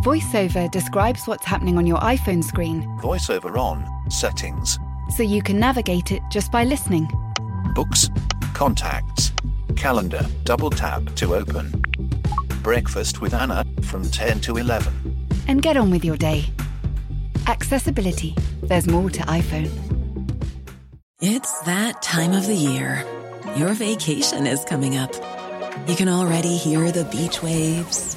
VoiceOver describes what's happening on your iPhone screen. VoiceOver on, settings. So you can navigate it just by listening. Books, contacts, calendar, double tap to open. Breakfast with Anna from 10 to 11. And get on with your day. Accessibility. There's more to iPhone. It's that time of the year. Your vacation is coming up. You can already hear the beach waves,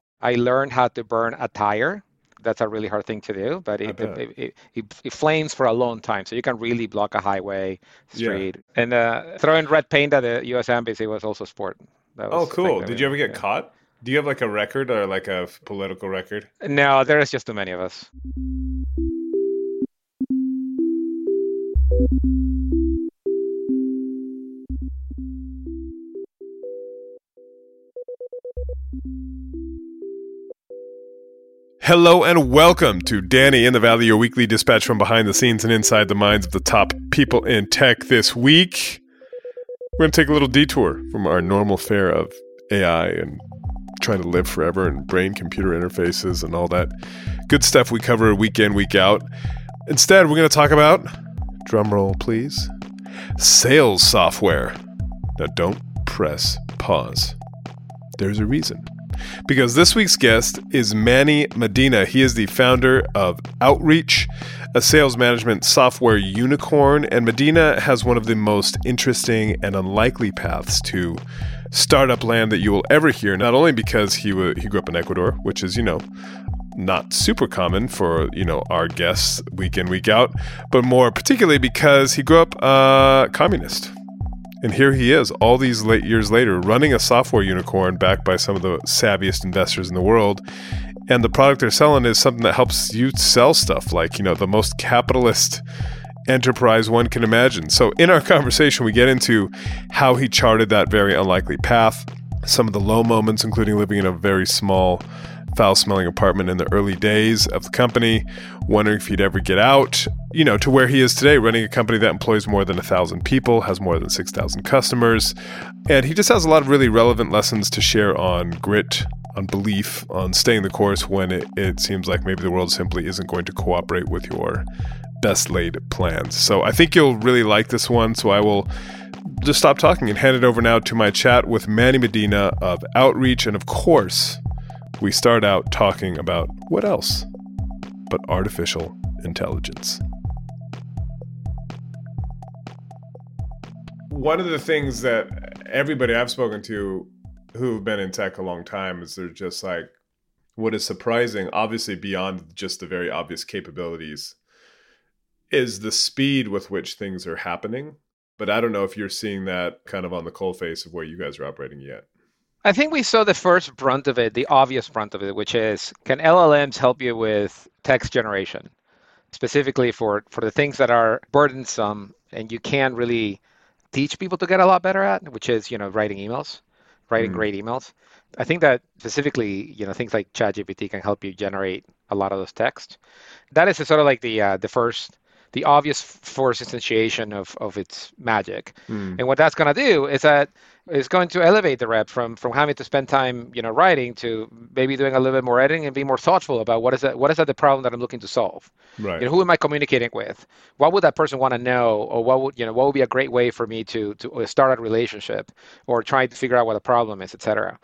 I learned how to burn a tire. That's a really hard thing to do, but it, it, it, it, it flames for a long time, so you can really block a highway street. Yeah. And uh, throwing red paint at the U.S. Embassy was also sport. Was oh, cool! Did you ever get yeah. caught? Do you have like a record or like a political record? No, there is just too many of us. Hello and welcome to Danny in the Valley, your weekly dispatch from behind the scenes and inside the minds of the top people in tech this week. We're going to take a little detour from our normal fare of AI and trying to live forever and brain computer interfaces and all that good stuff we cover week in, week out. Instead, we're going to talk about, drumroll please, sales software. Now, don't press pause. There's a reason because this week's guest is Manny Medina. He is the founder of Outreach, a sales management software unicorn, and Medina has one of the most interesting and unlikely paths to startup land that you will ever hear. Not only because he w- he grew up in Ecuador, which is you know not super common for you know our guests week in week out, but more particularly because he grew up uh, communist. And here he is, all these late years later, running a software unicorn backed by some of the savviest investors in the world. And the product they're selling is something that helps you sell stuff like, you know, the most capitalist enterprise one can imagine. So, in our conversation, we get into how he charted that very unlikely path, some of the low moments, including living in a very small foul smelling apartment in the early days of the company, wondering if he'd ever get out, you know, to where he is today, running a company that employs more than a thousand people, has more than 6,000 customers. And he just has a lot of really relevant lessons to share on grit, on belief, on staying the course when it, it seems like maybe the world simply isn't going to cooperate with your best laid plans. So I think you'll really like this one. So I will just stop talking and hand it over now to my chat with Manny Medina of Outreach and, of course, we start out talking about what else but artificial intelligence. One of the things that everybody I've spoken to who've been in tech a long time is they're just like, what is surprising, obviously beyond just the very obvious capabilities, is the speed with which things are happening. But I don't know if you're seeing that kind of on the coal face of where you guys are operating yet. I think we saw the first brunt of it, the obvious brunt of it, which is can LLMs help you with text generation, specifically for, for the things that are burdensome and you can't really teach people to get a lot better at, which is, you know, writing emails, writing mm. great emails. I think that specifically, you know, things like ChatGPT can help you generate a lot of those texts. That is sort of like the uh, the first the obvious force instantiation of, of its magic. Mm. And what that's going to do is that it's going to elevate the rep from from having to spend time, you know, writing to maybe doing a little bit more editing and be more thoughtful about what is that what is that the problem that I'm looking to solve. Right. You know, who am I communicating with? What would that person want to know, or what would you know what would be a great way for me to to start a relationship, or try to figure out what the problem is, etc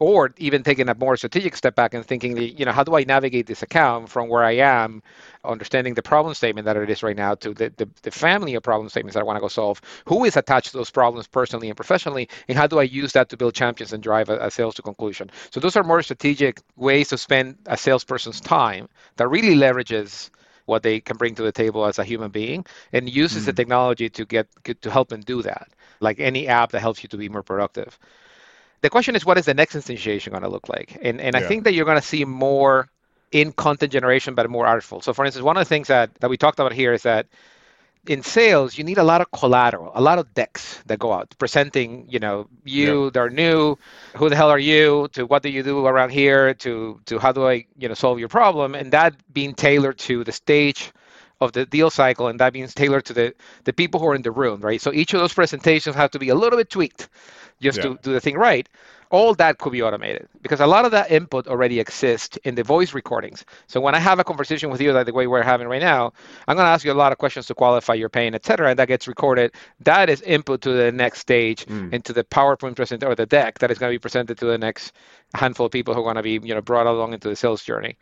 or even taking a more strategic step back and thinking, you know, how do I navigate this account from where I am, understanding the problem statement that it is right now to the, the, the family of problem statements that I want to go solve, who is attached to those problems personally and professionally, and how do I use that to build champions and drive a, a sales to conclusion. So those are more strategic ways to spend a salesperson's time that really leverages what they can bring to the table as a human being and uses mm. the technology to get to help them do that like any app that helps you to be more productive the question is what is the next instantiation going to look like and and yeah. i think that you're going to see more in content generation, but more artful. So, for instance, one of the things that, that we talked about here is that in sales, you need a lot of collateral, a lot of decks that go out presenting, you know, you, they're new, who the hell are you, to what do you do around here, to to how do I, you know, solve your problem, and that being tailored to the stage of the deal cycle, and that means tailored to the the people who are in the room, right? So each of those presentations have to be a little bit tweaked just Yeah. to do the thing right. All that could be automated because a lot of that input already exists in the voice recordings. So when I have a conversation with you like the way we're having right now, I'm going to ask you a lot of questions to qualify your pain, et cetera, and that gets recorded. That is input to the next stage mm. into the PowerPoint present or the deck that is going to be presented to the next handful of people who are going to be you know brought along into the sales journey.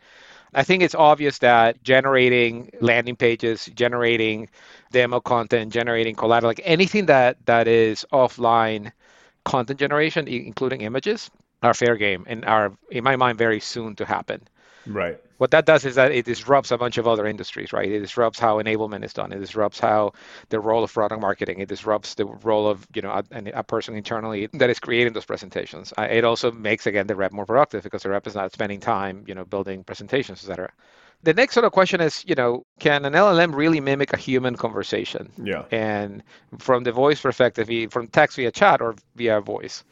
I think it's obvious that generating landing pages, generating demo content, generating collateral, like anything that that is offline content generation, including images, are fair game and are, in my mind, very soon to happen. Right. What that does is that it disrupts a bunch of other industries, right? It disrupts how enablement is done. It disrupts how the role of product marketing. It disrupts the role of you know a, a person internally that is creating those presentations. It also makes again the rep more productive because the rep is not spending time you know building presentations, etc. The next sort of question is, you know, can an LLM really mimic a human conversation? Yeah. And from the voice perspective, from text via chat or via voice.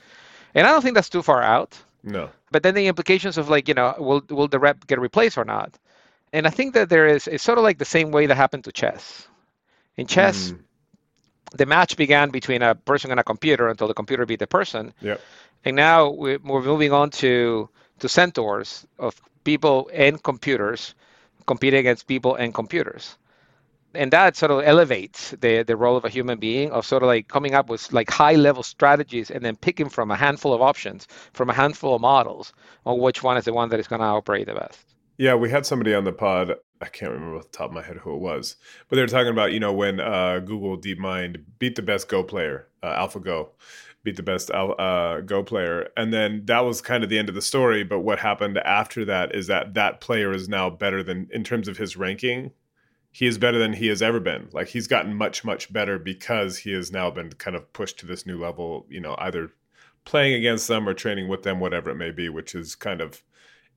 And I don't think that's too far out. No. But then the implications of like, you know, will will the rep get replaced or not? And I think that there is it's sort of like the same way that happened to chess. In chess, mm. the match began between a person and a computer until the computer beat the person. Yep. And now we're, we're moving on to to centaurs of people and computers competing against people and computers. And that sort of elevates the, the role of a human being of sort of like coming up with like high level strategies and then picking from a handful of options, from a handful of models on which one is the one that is going to operate the best. Yeah, we had somebody on the pod. I can't remember off the top of my head who it was, but they were talking about you know when uh, Google DeepMind beat the best Go player, uh, AlphaGo, beat the best uh, Go player, and then that was kind of the end of the story. But what happened after that is that that player is now better than in terms of his ranking. He is better than he has ever been. Like he's gotten much much better because he has now been kind of pushed to this new level. You know, either playing against them or training with them, whatever it may be, which is kind of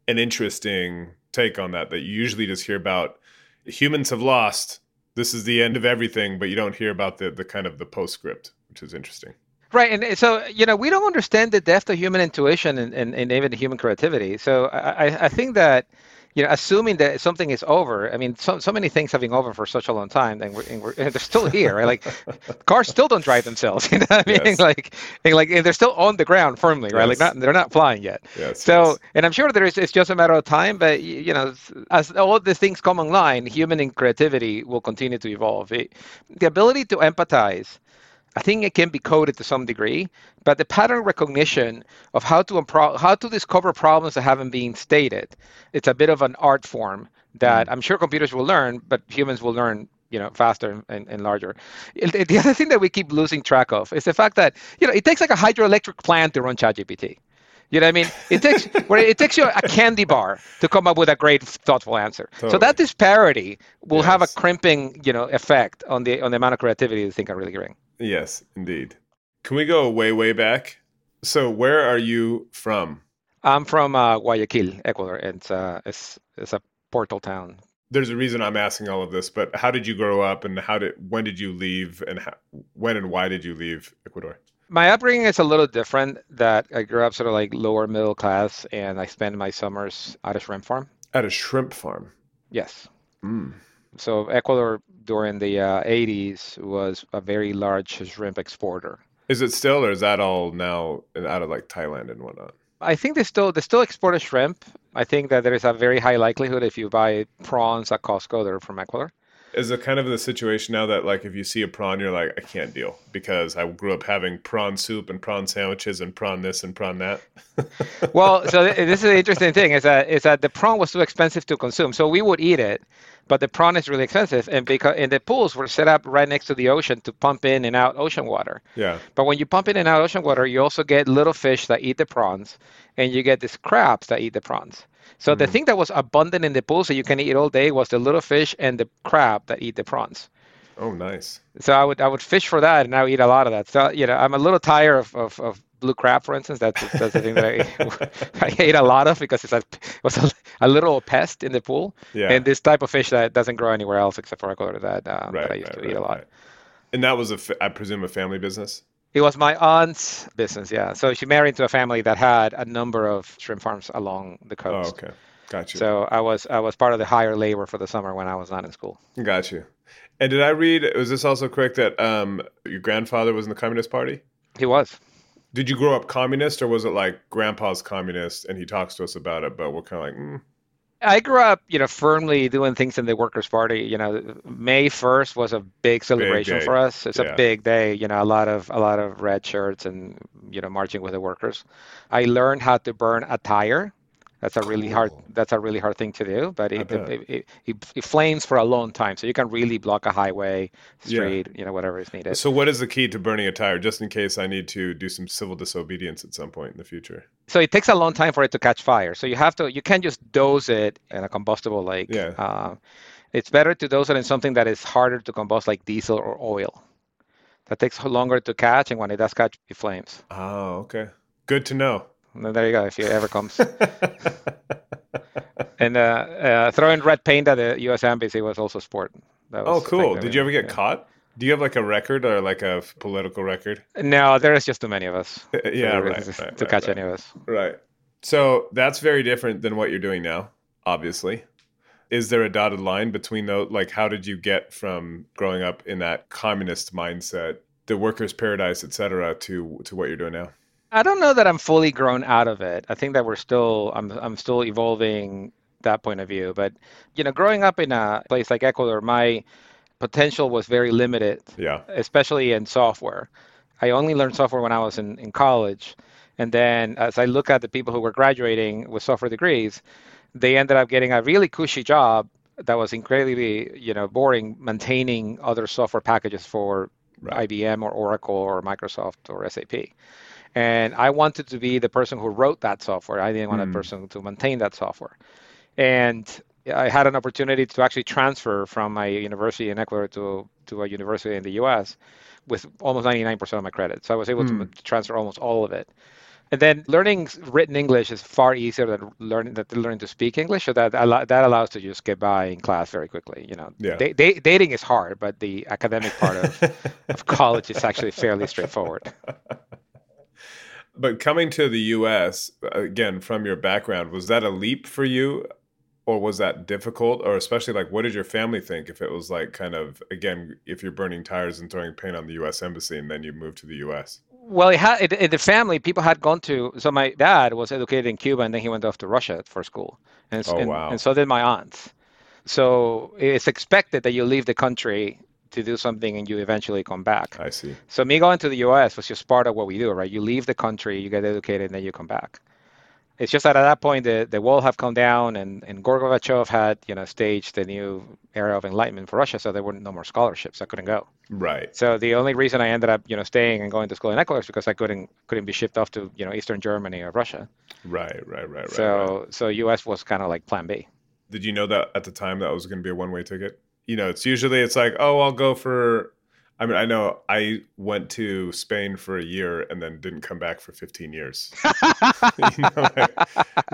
an interesting take on that that you usually just hear about humans have lost this is the end of everything but you don't hear about the the kind of the postscript which is interesting Right, and so you know we don't understand the depth of human intuition and, and, and even human creativity. So I, I- I think that you know assuming that something is over, I mean so so many things have been over for such a long time, and, we're, and, we're, and they're still here. Right? Like cars still don't drive themselves. You know what I mean? Yes. Like and like and they're still on the ground firmly, right? Like not they're not flying yet. yes So, yes. and I'm sure there is, it's just a matter of time, but you know, as all these things come online, human and creativity will continue to evolve. It, the ability to empathize, I think it can be coded to some degree, but the pattern recognition of how to impro- how to discover problems that haven't been stated, it's a bit of an art form that mm. I'm sure computers will learn, but humans will learn you know faster and, and larger. The other thing that we keep losing track of is the fact that you know it takes like a hydroelectric plant to run ChatGPT you know what I mean? It takes where it takes you a candy bar to come up with a great, thoughtful answer. So Totally. that disparity will have a crimping, you know, effect on the on the amount of creativity the thing can really bring. yes indeed can we go way way back so where are you from I'm from uh, Guayaquil, Ecuador. It's uh, it's it's a portal town. there's a reason i'm asking all of this but how did you grow up and how did when did you leave and how, when and why did you leave ecuador My upbringing is a little different. That I grew up sort of like lower middle class, and I spent my summers at a shrimp farm. at a shrimp farm Yes. mm. So Ecuador during the uh, 80s was a very large shrimp exporter. is it still or is that all now out of like thailand and whatnot I think they still they still export a shrimp. I think that there is a very high likelihood if you buy prawns at Costco, they're from Ecuador. Is it kind of the situation now that like if you see a prawn you're like i can't deal because i grew up having prawn soup and prawn sandwiches and prawn this and prawn that Well, so th- this is the interesting thing is that is that the prawn was too expensive to consume, so we would eat it, but the prawn is really expensive, and because and the pools were set up right next to the ocean to pump in and out ocean water. yeah But when you pump in and out ocean water, you also get little fish that eat the prawns, and you get these crabs that eat the prawns. So the thing that was abundant in the pool, that you can eat all day was the little fish and the crab that eat the prawns. oh nice So I would I would fish for that, and I would eat a lot of that. So you know, I'm a little tired of, of, of blue crab, for instance. That's that's the thing that I, I ate a lot of because it's a, it was a, a little pest in the pool. Yeah. And this type of fish that doesn't grow anywhere else except for Ecuador that, um, right, that I used right, to right, eat a lot. right. And that was a I presume, a family business. It was my aunt's business, yeah. So she married into a family that had a number of shrimp farms along the Oh, coast. okay, got you. So I was I was part of the higher labor for the summer when I was not in school. Got you. And did I read? Was this also correct that um, your grandfather was in the Communist Party? He was. Did you grow up communist, or was it like grandpa's communist and he talks to us about it, but we're kind of like, mm, I grew up, you know, firmly doing things in the Workers' Party. You know, May first was a big celebration day. for us. It's Yeah. a big day. You know, a lot of a lot of red shirts and you know marching with the workers. I learned how to burn a tire. That's a really hard. That's a really hard thing to do, but it, it, it, it, it flames for a long time, so you can really block a highway, Yeah. street, you know, whatever is needed. So, what is the key to burning a tire, just in case I need to do some civil disobedience at some point in the future? So it takes a long time for it to catch fire. So you have to, you can't just dose it in a combustible like. Yeah. Uh, it's better to dose it in something that is harder to combust, like diesel or oil. That takes longer to catch, and when it does catch, it flames. Oh, okay. Good to know. There you go. If it ever comes. and uh, uh, throwing red paint at the U.S. embassy was also sport. That oh, was cool. like, Did you ever get yeah. caught? Do you have like a record or like a political record? No, there is just too many of us. yeah, to, right, to, right, to right, catch right. any of us. Right. So that's very different than what you're doing now, obviously. Is there a dotted line between those? Like, how did you get from growing up in that communist mindset, the workers' paradise, et cetera, to to what you're doing now? I don't know that I'm fully grown out of it. I think that we're still I'm I'm still evolving that point of view. But you know, growing up in a place like Ecuador, my potential was very limited, Yeah. especially in software. I only learned software when I was in, in college. And then as I look at the people who were graduating with software degrees, they ended up getting a really cushy job that was incredibly, you know, boring maintaining other software packages for Right. IBM or Oracle or Microsoft or SAP. And I wanted to be the person who wrote that software. I didn't want Hmm. a person to maintain that software. And I had an opportunity to actually transfer from my university in Ecuador to, to a university in the US with almost 99% of my credit. So I was able Hmm. to transfer almost all of it. And then learning written English is far easier than learning than learning to speak English. So that that allows to just get by in class very quickly. You know, Yeah. Da- da- dating is hard, but the academic part of, of college is actually fairly straightforward. But coming to the U.S. again from your background, was that a leap for you, or was that difficult, or especially like what did your family think if it was like kind of again if you're burning tires and throwing paint on the U.S. embassy and then you move to the U.S. Well, it had, it, in the family, people had gone to. So my dad was educated in Cuba, and then he went off to Russia for school, and Oh, and, wow. and so did my aunt. So it's expected that you leave the country to do something, and you eventually come back. I see. So me going to the U.S. was just part of what we do, right? You leave the country, you get educated, and then you come back. It's just that at that point the, the wall have come down, and, and Gorbachev had you know staged the new era of enlightenment for Russia, so there were no more scholarships. I couldn't go. Right. So the only reason I ended up you know staying and going to school in Ecuador is because I couldn't couldn't be shipped off to you know Eastern Germany or Russia. Right. Right. Right. Right. so right. so U.S. was kind of like Plan B. Did you know that at the time that was going to be a one way ticket? You know, it's usually it's like, oh, I'll go for. I mean, I know I went to Spain for a year and then didn't come back for 15 years. you know, like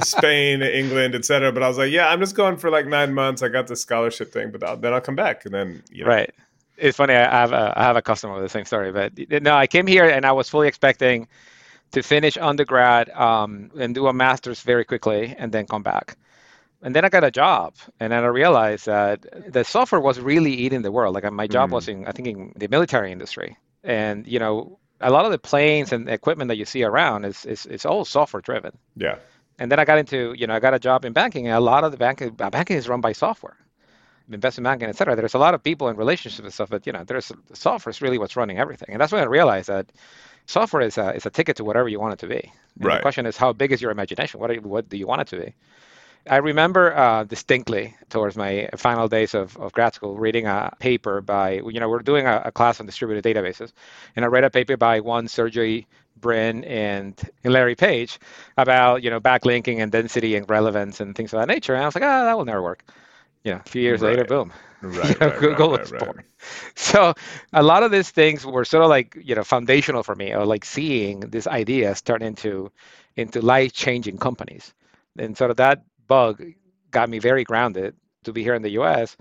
Spain, England, etc. But I was like, yeah, I'm just going for like nine months. I got the scholarship thing, but I'll, then I'll come back and then you know, Right. It's funny. I have a, I have a customer with the same story, but no, I came here and I was fully expecting to finish undergrad um, and do a master's very quickly and then come back. And then I got a job, and then I realized that the software was really eating the world. Like my job Mm. was in, I think, in the military industry, and you know, a lot of the planes and equipment that you see around is is, is all software driven. Yeah. And then I got into, you know, I got a job in banking, and a lot of the banking banking is run by software, investment banking, et cetera. There's a lot of people in relationships and stuff, but you know, there's software is really what's running everything, and that's when I realized that software is a is a ticket to whatever you want it to be. And Right. The question is, how big is your imagination? What you, what do you want it to be? I remember uh, distinctly towards my final days of, of grad school reading a paper by, you know, we're doing a, a class on distributed databases, and I read a paper by one Sergey Brin and, Larry Page about, you know, backlinking and density and relevance and things of that nature. And I was like, ah, that will never work. You know, a few years Right. later, boom, Right, you know, right, Google was born. So a lot of these things were sort of like you know foundational for me, or like seeing these ideas turn into into life-changing companies, and sort of that bug got me very grounded to be here in the U.S.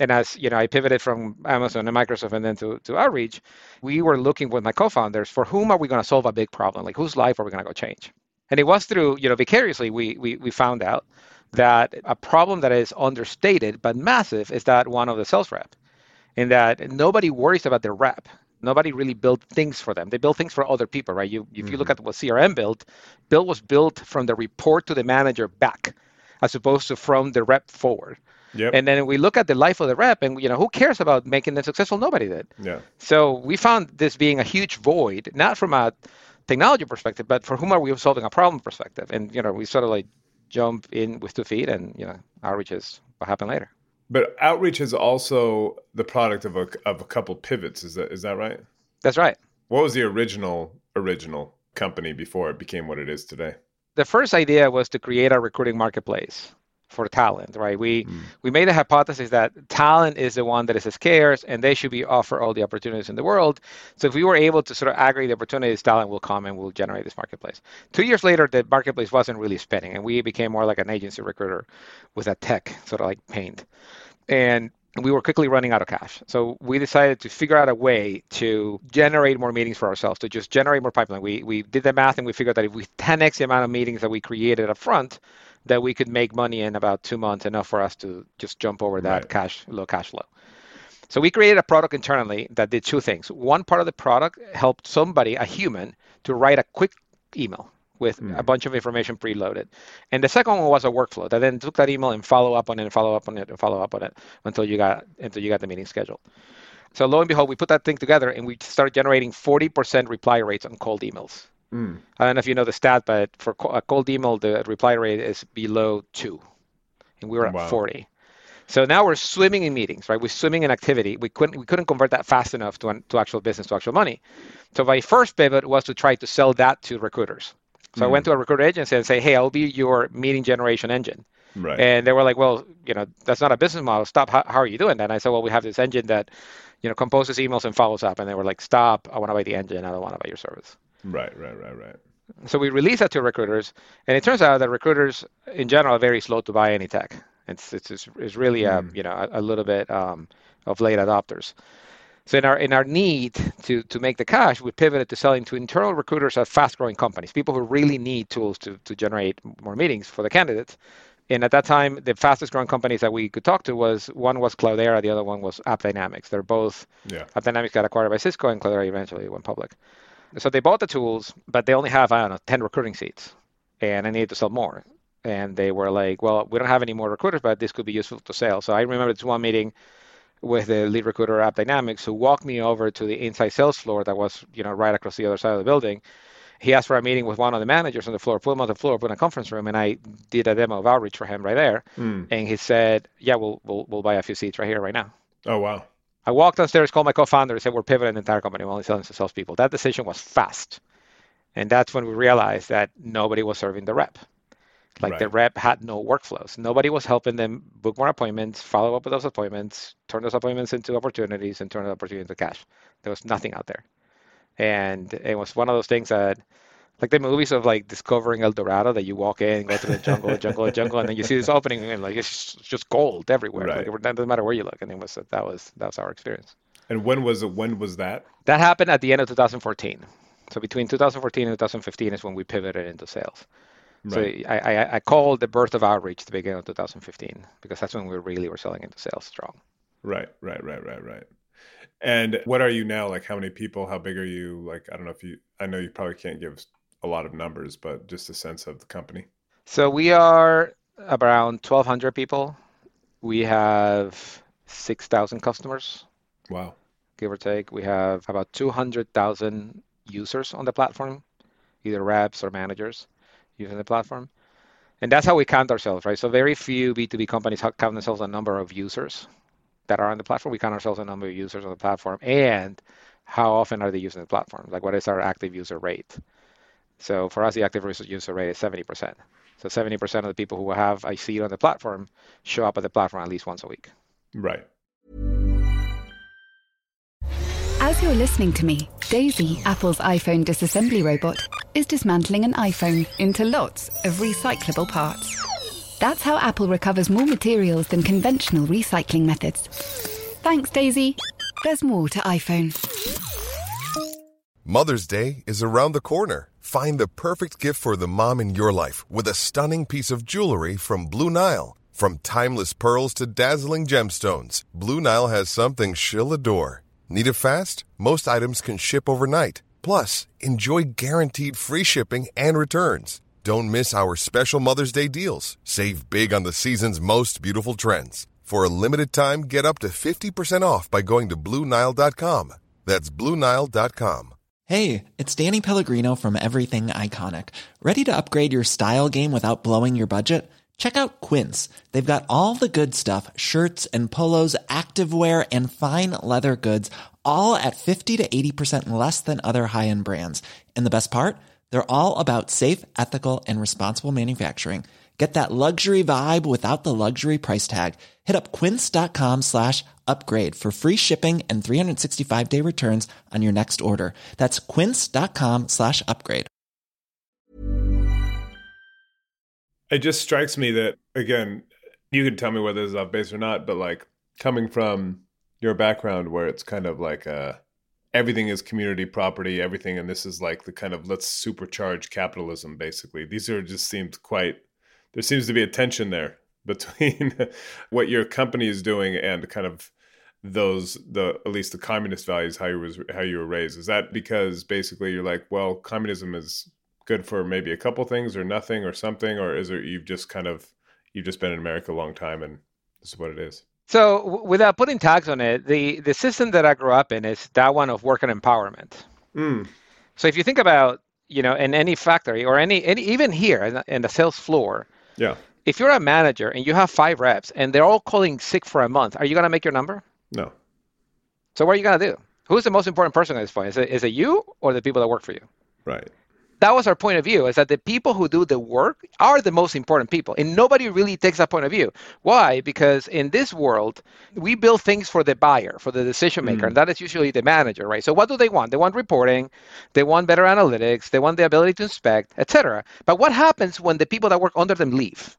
And as you know, I pivoted from Amazon and Microsoft and then to, to Outreach. We were looking with my co-founders for whom are we going to solve a big problem? Like whose life are we going to go change? And it was through you know vicariously we we we found out that a problem that is understated but massive is that one of the sales rep, in that nobody worries about their rep. Nobody really built things for them. They build things for other people, right? You, if you look mm-hmm. at what CRM built, Bill was built from the report to the manager back, as opposed to from the rep forward. Yep. And then we look at the life of the rep, and you know who cares about making them successful? Nobody did. yeah. So we found this being a huge void, not from a technology perspective, but for whom are we solving a problem perspective? And you know, we sort of like jump in with two feet, and you know, outreach is what happened later. But outreach is also the product of a of a couple pivots. Is that is that right? That's right. What was the original original company before it became what it is today? The first idea was to create a recruiting marketplace for talent, right? We mm. we made a hypothesis that talent is the one that is scarce and they should be offered all the opportunities in the world. So if we were able to sort of aggregate the opportunities, talent will come and will generate this marketplace. Two years later, the marketplace wasn't really spinning and we became more like an agency recruiter with a tech, sort of like paint. And we were quickly running out of cash. So we decided to figure out a way to generate more meetings for ourselves, to just generate more pipeline. We, we did the math and we figured that if we 10x the amount of meetings that we created up front, that we could make money in about two months, enough for us to just jump over that Right. cash, low cash flow. So we created a product internally that did two things. One part of the product helped somebody, a human, to write a quick email with a bunch of information preloaded. And the second one was a workflow that then took that email and follow up on it and follow up on it and follow up on it until you got until you got the meeting scheduled. So lo and behold, we put that thing together and we started generating 40% reply rates on cold emails. Mm. I don't know if you know the stat, but for a cold email, the reply rate is below two, and we were at Wow. 40. So now we're swimming in meetings, right? We're swimming in activity. We couldn't we couldn't convert that fast enough to to actual business, to actual money. So my first pivot was to try to sell that to recruiters. So I went mm. to a recruiter agency and say, "Hey, I'll be your meeting generation engine." Right. And they were like, "Well, you know, that's not a business model. Stop. How, how are you doing that?" And I said, "Well, we have this engine that, you know, composes emails and follows up." And they were like, "Stop. I want to buy the engine. I don't want to buy your service." right. Right. Right. Right. So we released that to recruiters, and it turns out that recruiters in general are very slow to buy any tech. It's it's it's, really a, you know a, a little bit um, of late adopters. So in our in our need to to make the cash, we pivoted to selling to internal recruiters at fast-growing companies, people who really need tools to to generate more meetings for the candidates. And at that time, the fastest-growing companies that we could talk to was one was Cloudera, the other one was AppDynamics. They're both Yeah. AppDynamics got acquired by Cisco, and Cloudera eventually went public. So they bought the tools, but they only have I don't know 10 recruiting seats, and I needed to sell more. And they were like, "Well, we don't have any more recruiters, but this could be useful to sell." So I remember this one meeting with the lead recruiter at Dynamics who walked me over to the inside sales floor that was, you know, right across the other side of the building. He asked for a meeting with one of the managers on the floor, put him on the floor, put him in a conference room, and I did a demo of outreach for him right there. Mm. And he said, "Yeah, we'll we'll we'll buy a few seats right here, right now." Oh wow. I walked downstairs, called my co-founder, and said, "We're pivoting the entire company. We're only selling to salespeople." That decision was fast, and that's when we realized that nobody was serving the rep. Like the rep had no workflows. Nobody was helping them book more appointments, follow up with those appointments, turn those appointments into opportunities, and turn the opportunity into cash. There was nothing out there, and it was one of those things that. Like the movies of like discovering El Dorado, that you walk in, go through the jungle, jungle, jungle, and then you see this opening, and like it's just gold everywhere. Right. Like, it doesn't matter where you look, and it was that was that was our experience. And when was it? When was that? That happened at the end of 2014. So between 2014 and 2015 is when we pivoted into sales. Right. So I, I, I called the birth of outreach the beginning of 2015 because that's when we really were selling into sales strong. Right. Right. Right. Right. Right. And what are you now? Like, how many people? How big are you? Like, I don't know if you. I know you probably can't give a lot of numbers, but just a sense of the company. So we are around 1,200 people. We have 6,000 customers, Wow. give or take. We have about 200,000 users on the platform, either reps or managers using the platform. And that's how we count ourselves, right? So very few B2B companies count themselves a number of users that are on the platform. We count ourselves a number of users on the platform and how often are they using the platform? Like what is our active user rate? So for us, the active user- user rate is 70%. So 70% of the people who have I see on the platform show up at the platform at least once a week. Right. As you're listening to me, Daisy, Apple's iPhone disassembly robot, is dismantling an iPhone into lots of recyclable parts. That's how Apple recovers more materials than conventional recycling methods. Thanks, Daisy. There's more to iPhone. Mother's Day is around the corner. Find the perfect gift for the mom in your life with a stunning piece of jewelry from Blue Nile. From timeless pearls to dazzling gemstones, Blue Nile has something she'll adore. Need it fast? Most items can ship overnight. Plus, enjoy guaranteed free shipping and returns. Don't miss our special Mother's Day deals. Save big on the season's most beautiful trends. For a limited time, get up to 50% off by going to Bluenile.com. That's Bluenile.com. Hey, it's Danny Pellegrino from Everything Iconic. Ready to upgrade your style game without blowing your budget? Check out Quince. They've got all the good stuff shirts and polos, activewear, and fine leather goods, all at 50 to 80% less than other high end brands. And the best part? They're all about safe, ethical, and responsible manufacturing. Get that luxury vibe without the luxury price tag. Hit up quince.com slash upgrade for free shipping and 365 day returns on your next order. That's quince.com slash upgrade. It just strikes me that again, you can tell me whether this is off base or not, but like coming from your background where it's kind of like uh everything is community property, everything, and this is like the kind of let's supercharge capitalism basically. These are just seemed quite there seems to be a tension there between what your company is doing and kind of those the at least the communist values how you was how you were raised is that because basically you're like well communism is good for maybe a couple things or nothing or something or is it you've just kind of you've just been in america a long time and this is what it is So, w- without putting tags on it, the, the system that I grew up in is that one of work and empowerment. mm. So, if you think about, you know, in any factory or any, any even here in the, in the sales floor, yeah if you're a manager and you have five reps and they're all calling sick for a month, are you going to make your number? no So, what are you going to do? Who's the most important person at this point? Is it, is it you or the people that work for you? right that was our point of view is that the people who do the work are the most important people and nobody really takes that point of view. Why? Because in this world we build things for the buyer for the decision maker mm. and that is usually the manager right? So what do they want? They want reporting they want better analytics they want the ability to inspect etc but what happens when the people that work under them leave?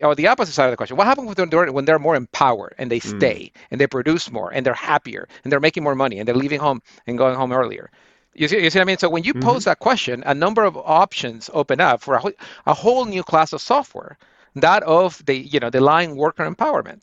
Or the opposite side of the question what happens when they're, more empowered and they mm. stay and they produce more and they're happier and they're making more money and they're leaving home and going home earlier you see, you see what I mean? So when you pose mm-hmm. that question, a number of options open up for a, whole- a whole new class of software, that of the you know the line worker empowerment.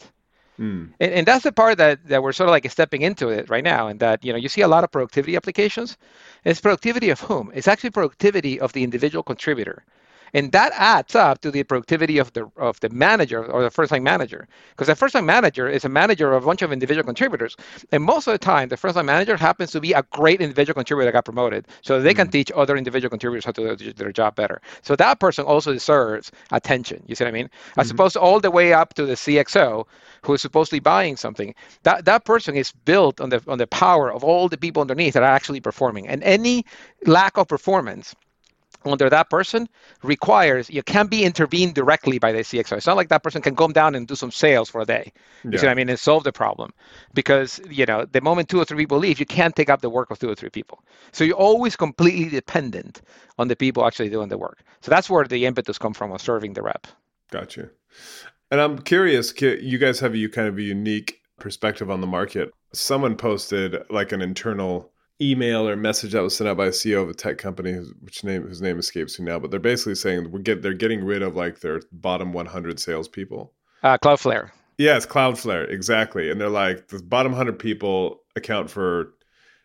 Mm. And, and that's the part that, that we're sort of like stepping into it right now. And that you know you see a lot of productivity applications. It's productivity of whom? It's actually productivity of the individual contributor. And that adds up to the productivity of the of the manager or the first line manager. Because the first line manager is a manager of a bunch of individual contributors. And most of the time, the first line manager happens to be a great individual contributor that got promoted. So they can mm. teach other individual contributors how to do their job better. So that person also deserves attention. You see what I mean? As mm-hmm. opposed to all the way up to the CXO who is supposedly buying something. That that person is built on the on the power of all the people underneath that are actually performing. And any lack of performance under that person requires you can't be intervened directly by the CXO. It's not like that person can come down and do some sales for a day. You see what I mean? And solve the problem. Because, you know, the moment two or three people leave, you can't take up the work of two or three people. So you're always completely dependent on the people actually doing the work. So that's where the impetus come from of serving the rep. Gotcha. And I'm curious, you guys have a you kind of a unique perspective on the market. Someone posted like an internal email or message that was sent out by a CEO of a tech company, whose- which name whose name escapes me now, but they're basically saying we're get they're getting rid of like their bottom 100 salespeople. Uh, Cloudflare. Yes, Cloudflare, exactly. And they're like the bottom 100 people account for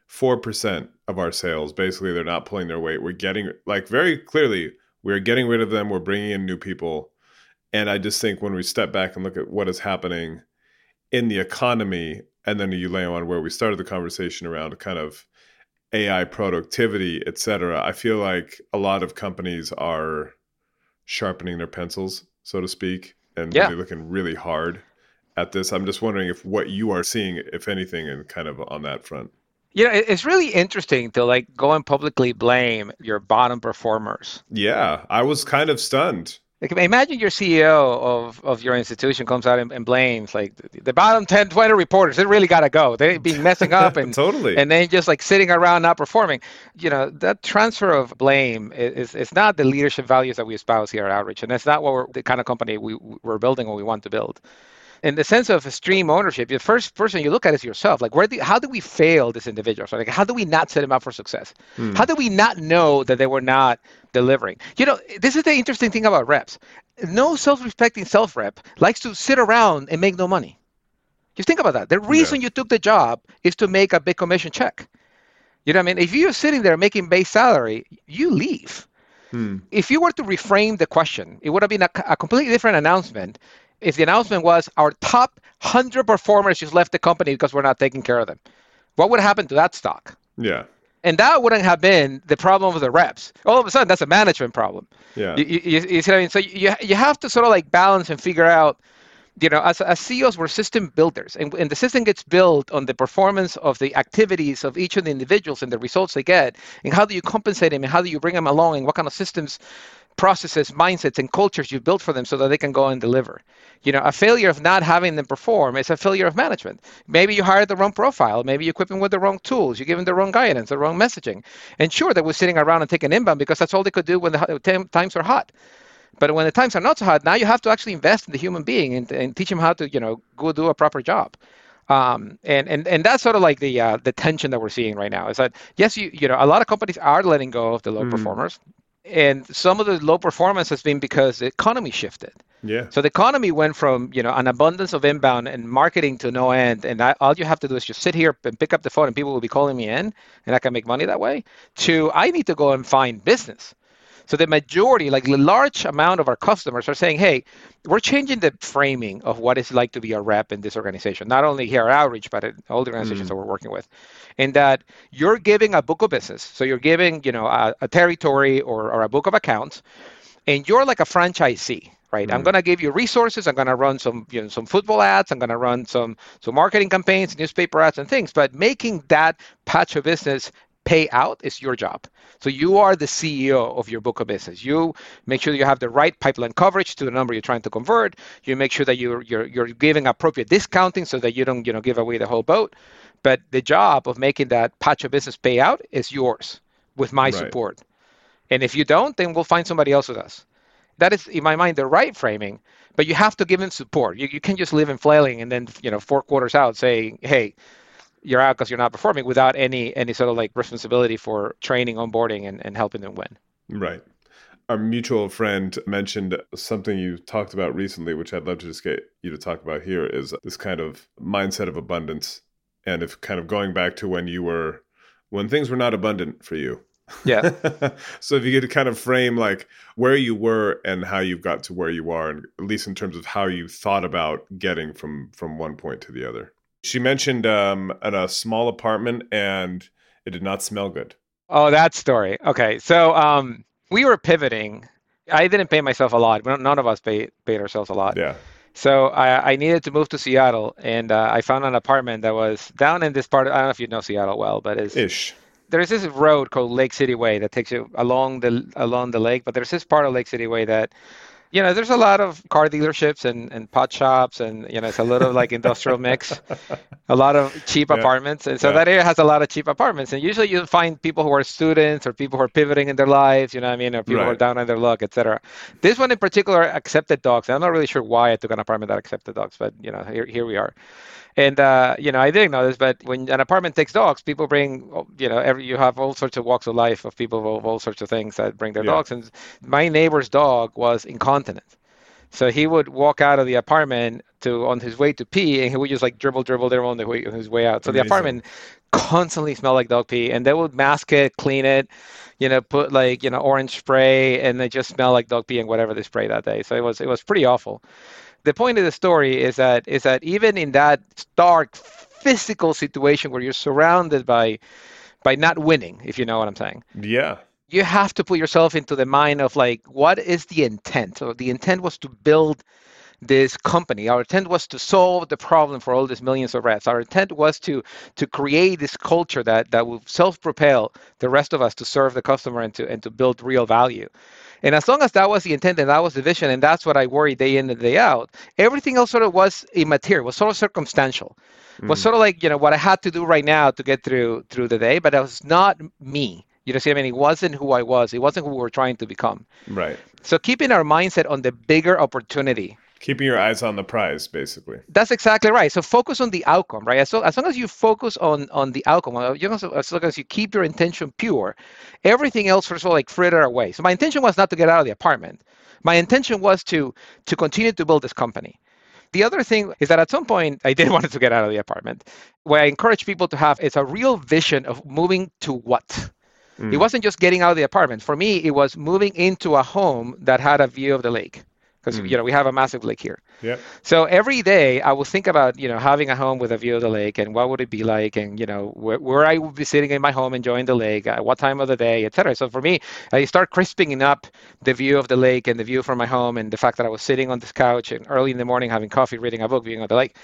4% of our sales. Basically, they're not pulling their weight. We're getting like very clearly, we're getting rid of them, we're bringing in new people. And I just think when we step back and look at what is happening in the economy, and then you lay on where we started the conversation around kind of AI productivity, et cetera, I feel like a lot of companies are sharpening their pencils, so to speak, and Yeah. really looking really hard at this. I'm just wondering if what you are seeing, if anything, and kind of on that front. You know, it's really interesting to like go and publicly blame your bottom performers. Yeah, I was kind of stunned. Like, imagine your CEO of, of your institution comes out and, and blames like the bottom 10, 20 reporters. They really got to go. They've been messing up and totally, and then just like sitting around not performing. You know that transfer of blame is is not the leadership values that we espouse here at Outreach, and that's not what we're, the kind of company we we're building or we want to build in the sense of extreme ownership, the first person you look at is yourself. Like, where do, how do we fail this individual? So, like, how do we not set him up for success? Hmm. How do we not know that they were not delivering? You know, this is the interesting thing about reps. No self-respecting self rep likes to sit around and make no money. Just think about that. The reason yeah. you took the job is to make a big commission check. You know what I mean? If you're sitting there making base salary, you leave. Hmm. If you were to reframe the question, it would have been a, a completely different announcement if the announcement was our top 100 performers just left the company because we're not taking care of them, what would happen to that stock? Yeah. And that wouldn't have been the problem of the reps. All of a sudden, that's a management problem. Yeah. You, you, you see what I mean? So you, you have to sort of like balance and figure out, you know, as, as CEOs, we're system builders. And, and the system gets built on the performance of the activities of each of the individuals and the results they get. And how do you compensate them and how do you bring them along and what kind of systems processes, mindsets, and cultures you've built for them so that they can go and deliver. You know, a failure of not having them perform is a failure of management. Maybe you hired the wrong profile. Maybe you equip them with the wrong tools. You give them the wrong guidance, the wrong messaging. And sure, they were sitting around and taking inbound because that's all they could do when the times are hot. But when the times are not so hot, now you have to actually invest in the human being and, and teach them how to, you know, go do a proper job. Um, and, and and that's sort of like the uh, the tension that we're seeing right now is that yes you you know a lot of companies are letting go of the low mm. performers and some of the low performance has been because the economy shifted. Yeah. So the economy went from you know an abundance of inbound and marketing to no end, and I, all you have to do is just sit here and pick up the phone, and people will be calling me in, and I can make money that way. To I need to go and find business. So the majority, like the large amount of our customers are saying, hey, we're changing the framing of what it's like to be a rep in this organization, not only here at Outreach, but at all the organizations mm. that we're working with. In that you're giving a book of business. So you're giving, you know, a, a territory or, or a book of accounts, and you're like a franchisee right? Mm-hmm. I'm going to give you resources. I'm going to run some, you know, some football ads. I'm going to run some some marketing campaigns, newspaper ads, and things. But making that patch of business pay out is your job. So you are the CEO of your book of business. You make sure you have the right pipeline coverage to the number you're trying to convert. You make sure that you're you're, you're giving appropriate discounting so that you don't you know give away the whole boat. But the job of making that patch of business pay out is yours with my right. support. And if you don't, then we'll find somebody else with us. That is, in my mind, the right framing. But you have to give them support. You, you can't just live in flailing and then, you know, four quarters out saying, hey, you're out because you're not performing without any any sort of like responsibility for training, onboarding, and, and helping them win. Right. Our mutual friend mentioned something you talked about recently, which I'd love to just get you to talk about here, is this kind of mindset of abundance. And if kind of going back to when you were when things were not abundant for you. Yeah. so if you could kind of frame like where you were and how you got to where you are, and at least in terms of how you thought about getting from from one point to the other. She mentioned um, at a small apartment and it did not smell good. Oh, that story. Okay, so um, we were pivoting. I didn't pay myself a lot. None of us paid, paid ourselves a lot. Yeah. So I, I needed to move to Seattle, and uh, I found an apartment that was down in this part. Of, I don't know if you know Seattle well, but it's ish. There's this road called Lake City Way that takes you along the along the lake, but there's this part of Lake City Way that you know, there's a lot of car dealerships and, and pot shops, and you know, it's a little like industrial mix, a lot of cheap yeah. apartments, and so yeah. that area has a lot of cheap apartments. And usually, you find people who are students or people who are pivoting in their lives, you know, what I mean, or people right. who are down on their luck, etc. This one in particular accepted dogs. and I'm not really sure why I took an apartment that accepted dogs, but you know, here here we are. And uh, you know, I didn't know this, but when an apartment takes dogs, people bring, you know, every you have all sorts of walks of life of people of all sorts of things that bring their yeah. dogs. And my neighbor's dog was incontinent, so he would walk out of the apartment to on his way to pee, and he would just like dribble, dribble, dribble on the way on his way out. So Amazing. the apartment constantly smelled like dog pee, and they would mask it, clean it, you know, put like you know orange spray, and they just smell like dog pee and whatever they spray that day. So it was it was pretty awful the point of the story is that is that even in that stark physical situation where you're surrounded by by not winning, if you know what I'm saying. Yeah. You have to put yourself into the mind of like, what is the intent? So the intent was to build this company. Our intent was to solve the problem for all these millions of rats. Our intent was to to create this culture that that will self-propel the rest of us to serve the customer and to and to build real value. And as long as that was the intent and that was the vision, and that's what I worried day in and day out, everything else sort of was immaterial, was sort of circumstantial, mm. was sort of like you know what I had to do right now to get through through the day, but it was not me. You know, see, I mean, it wasn't who I was. It wasn't who we were trying to become. Right. So keeping our mindset on the bigger opportunity keeping your eyes on the prize basically that's exactly right so focus on the outcome right as, as long as you focus on on the outcome as long as you keep your intention pure everything else first of all like fritter away so my intention was not to get out of the apartment my intention was to to continue to build this company the other thing is that at some point I did want to get out of the apartment. What I encourage people to have is a real vision of moving to what. Mm. It wasn't just getting out of the apartment. For me, it was moving into a home that had a view of the lake because mm. you know we have a massive lake here. Yeah. So every day I will think about you know having a home with a view of the lake and what would it be like and you know where, where I would be sitting in my home enjoying the lake, at what time of the day, etc. So for me, I start crisping up the view of the lake and the view from my home and the fact that I was sitting on this couch and early in the morning having coffee, reading a book, viewing the lake,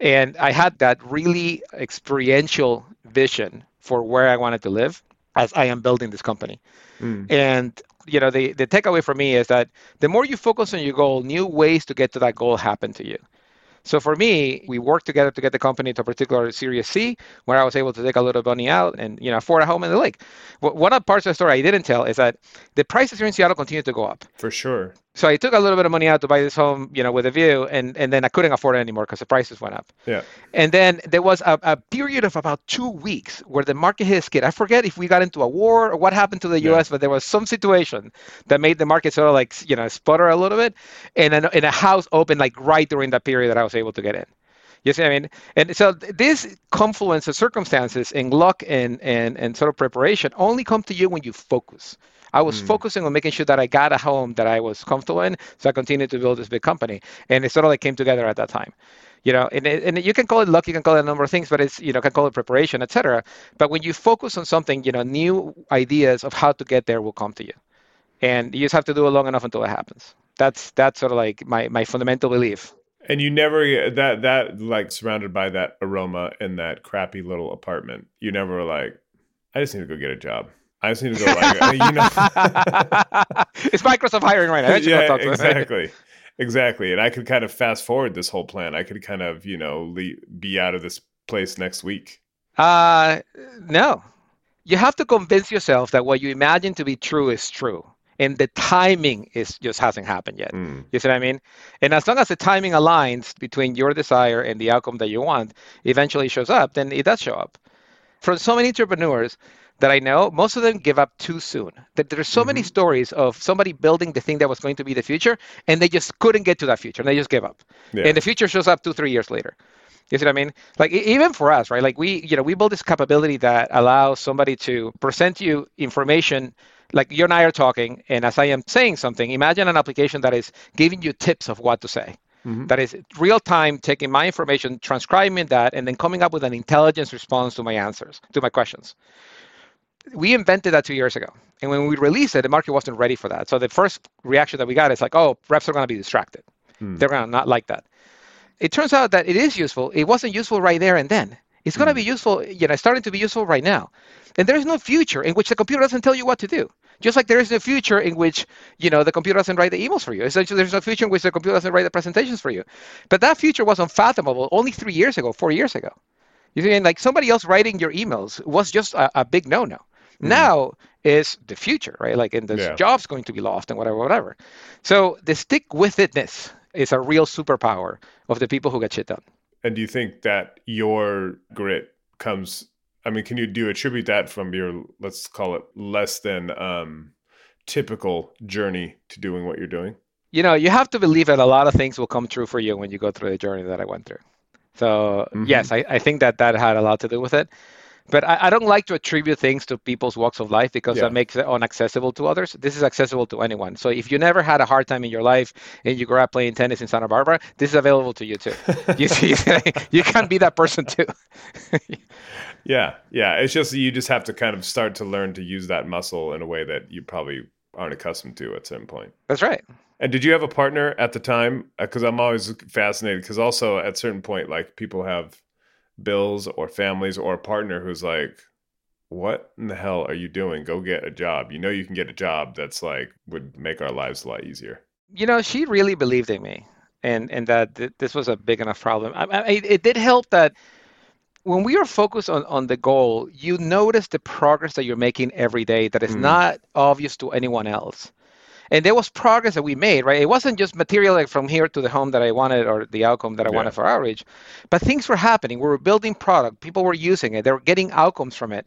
and I had that really experiential vision for where I wanted to live as I am building this company. Mm. And you know the, the takeaway for me is that the more you focus on your goal new ways to get to that goal happen to you so for me, we worked together to get the company to a particular Series C, where I was able to take a little money out and you know afford a home in the lake. One of the parts of the story I didn't tell is that the prices here in Seattle continue to go up. For sure. So I took a little bit of money out to buy this home, you know, with a view, and and then I couldn't afford it anymore because the prices went up. Yeah. And then there was a, a period of about two weeks where the market hit a skid. I forget if we got into a war or what happened to the yeah. U.S., but there was some situation that made the market sort of like you know sputter a little bit, and a, and a house opened like right during that period that I was able to get in. You see I mean? And so this confluence of circumstances and luck and, and, and sort of preparation only come to you when you focus. I was mm. focusing on making sure that I got a home that I was comfortable in, so I continued to build this big company, and it sort of like came together at that time. You know, and, and you can call it luck, you can call it a number of things, but it's you know, can call it preparation, etc. But when you focus on something, you know, new ideas of how to get there will come to you, and you just have to do it long enough until it happens. That's that's sort of like my my fundamental belief. And you never that that like surrounded by that aroma in that crappy little apartment. You never were like, I just need to go get a job. I just need to go like uh, you know. it's Microsoft hiring right now. Yeah, exactly, exactly. And I could kind of fast forward this whole plan. I could kind of you know le- be out of this place next week. Uh no. You have to convince yourself that what you imagine to be true is true and the timing is just hasn't happened yet. Mm. You see what I mean? And as long as the timing aligns between your desire and the outcome that you want, eventually shows up, then it does show up. For so many entrepreneurs, that I know, most of them give up too soon. That there's so mm-hmm. many stories of somebody building the thing that was going to be the future, and they just couldn't get to that future, and they just give up. Yeah. And the future shows up two, three years later. You see what I mean? Like even for us, right? Like we, you know, we build this capability that allows somebody to present you information. Like you and I are talking, and as I am saying something, imagine an application that is giving you tips of what to say. Mm-hmm. That is real time taking my information, transcribing that, and then coming up with an intelligence response to my answers, to my questions we invented that two years ago. And when we released it, the market wasn't ready for that. So the first reaction that we got is like, oh, reps are going to be distracted. Hmm. They're going to not like that. It turns out that it is useful. It wasn't useful right there and then. It's going to hmm. be useful, you know, it's starting to be useful right now. And there is no future in which the computer doesn't tell you what to do. Just like there is no future in which, you know, the computer doesn't write the emails for you. Essentially, there's no future in which the computer doesn't write the presentations for you. But that future was unfathomable only three years ago, four years ago. You see, like somebody else writing your emails was just a, a big no-no. Mm. Now is the future, right? Like, and there's yeah. jobs going to be lost and whatever, whatever. So the stick with itness is a real superpower of the people who get shit done. And do you think that your grit comes? I mean, can you do you attribute that from your let's call it less than um, typical journey to doing what you're doing? You know, you have to believe that a lot of things will come true for you when you go through the journey that I went through. So mm-hmm. yes, I, I think that that had a lot to do with it. But I, I, don't like to attribute things to people's walks of life because yeah. that makes it unaccessible to others. This is accessible to anyone. So if you never had a hard time in your life and you grew up playing tennis in Santa Barbara, this is available to you too. you see, you can be that person too. yeah, yeah. It's just you just have to kind of start to learn to use that muscle in a way that you probably aren't accustomed to at some point. That's right. And did you have a partner at the time? Uh, because I'm always fascinated. Because also at certain point, like people have bills or families or a partner who's like, what in the hell are you doing? Go get a job. You know you can get a job that's like would make our lives a lot easier. You know, she really believed in me, and and that th- this was a big enough problem. I, I, it did help that when we are focused on, on the goal, you notice the progress that you're making every day that is mm. not obvious to anyone else. And there was progress that we made, right? It wasn't just material like from here to the home that I wanted or the outcome that I yeah. wanted for outreach, but things were happening. We were building product, people were using it, they were getting outcomes from it.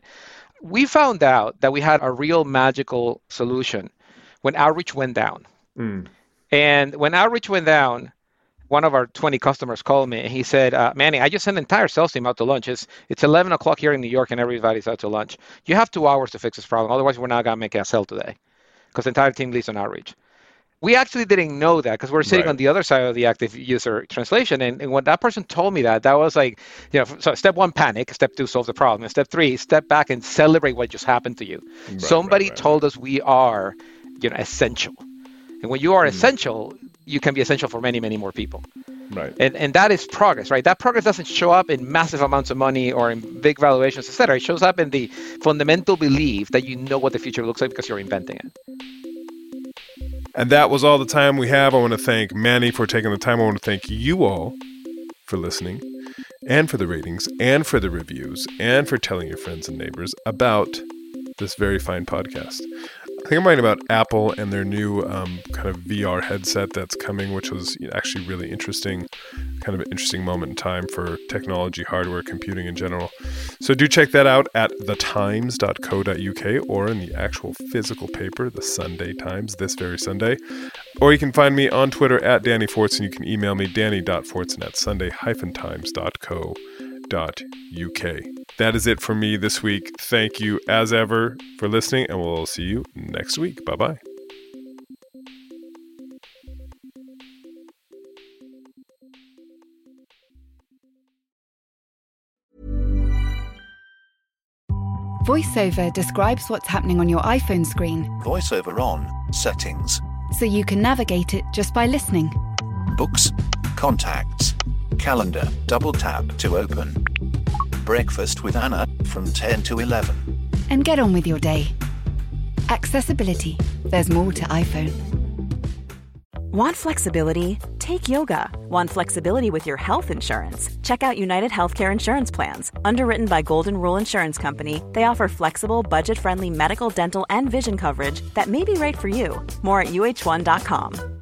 We found out that we had a real magical solution when outreach went down. Mm. And when outreach went down, one of our 20 customers called me and he said, uh, Manny, I just sent the entire sales team out to lunch. It's, it's 11 o'clock here in New York and everybody's out to lunch. You have two hours to fix this problem. Otherwise, we're not going to make a sale today because the entire team leaves on outreach. We actually didn't know that because we're sitting right. on the other side of the active user translation. And, and, when that person told me that, that was like, you know, so step one, panic. Step two, solve the problem. And step three, step back and celebrate what just happened to you. Right, Somebody right, told us we are, you know, essential. And when you are mm. essential, you can be essential for many, many more people. Right. And and that is progress, right? That progress doesn't show up in massive amounts of money or in big valuations, etc. It shows up in the fundamental belief that you know what the future looks like because you're inventing it. And that was all the time we have. I want to thank Manny for taking the time. I want to thank you all for listening and for the ratings and for the reviews and for telling your friends and neighbors about this very fine podcast. I think I'm writing about Apple and their new um, kind of VR headset that's coming, which was actually really interesting, kind of an interesting moment in time for technology, hardware, computing in general. So do check that out at thetimes.co.uk or in the actual physical paper, the Sunday Times, this very Sunday. Or you can find me on Twitter at Danny Fortson. You can email me danny.fortson at sunday-times.co.uk. That is it for me this week. Thank you as ever for listening, and we'll see you next week. Bye bye. VoiceOver describes what's happening on your iPhone screen. VoiceOver on, settings. So you can navigate it just by listening. Books, contacts, calendar, double tap to open. Breakfast with Anna from 10 to 11. And get on with your day. Accessibility. There's more to iPhone. Want flexibility? Take yoga. Want flexibility with your health insurance? Check out United Healthcare Insurance Plans. Underwritten by Golden Rule Insurance Company, they offer flexible, budget friendly medical, dental, and vision coverage that may be right for you. More at uh1.com.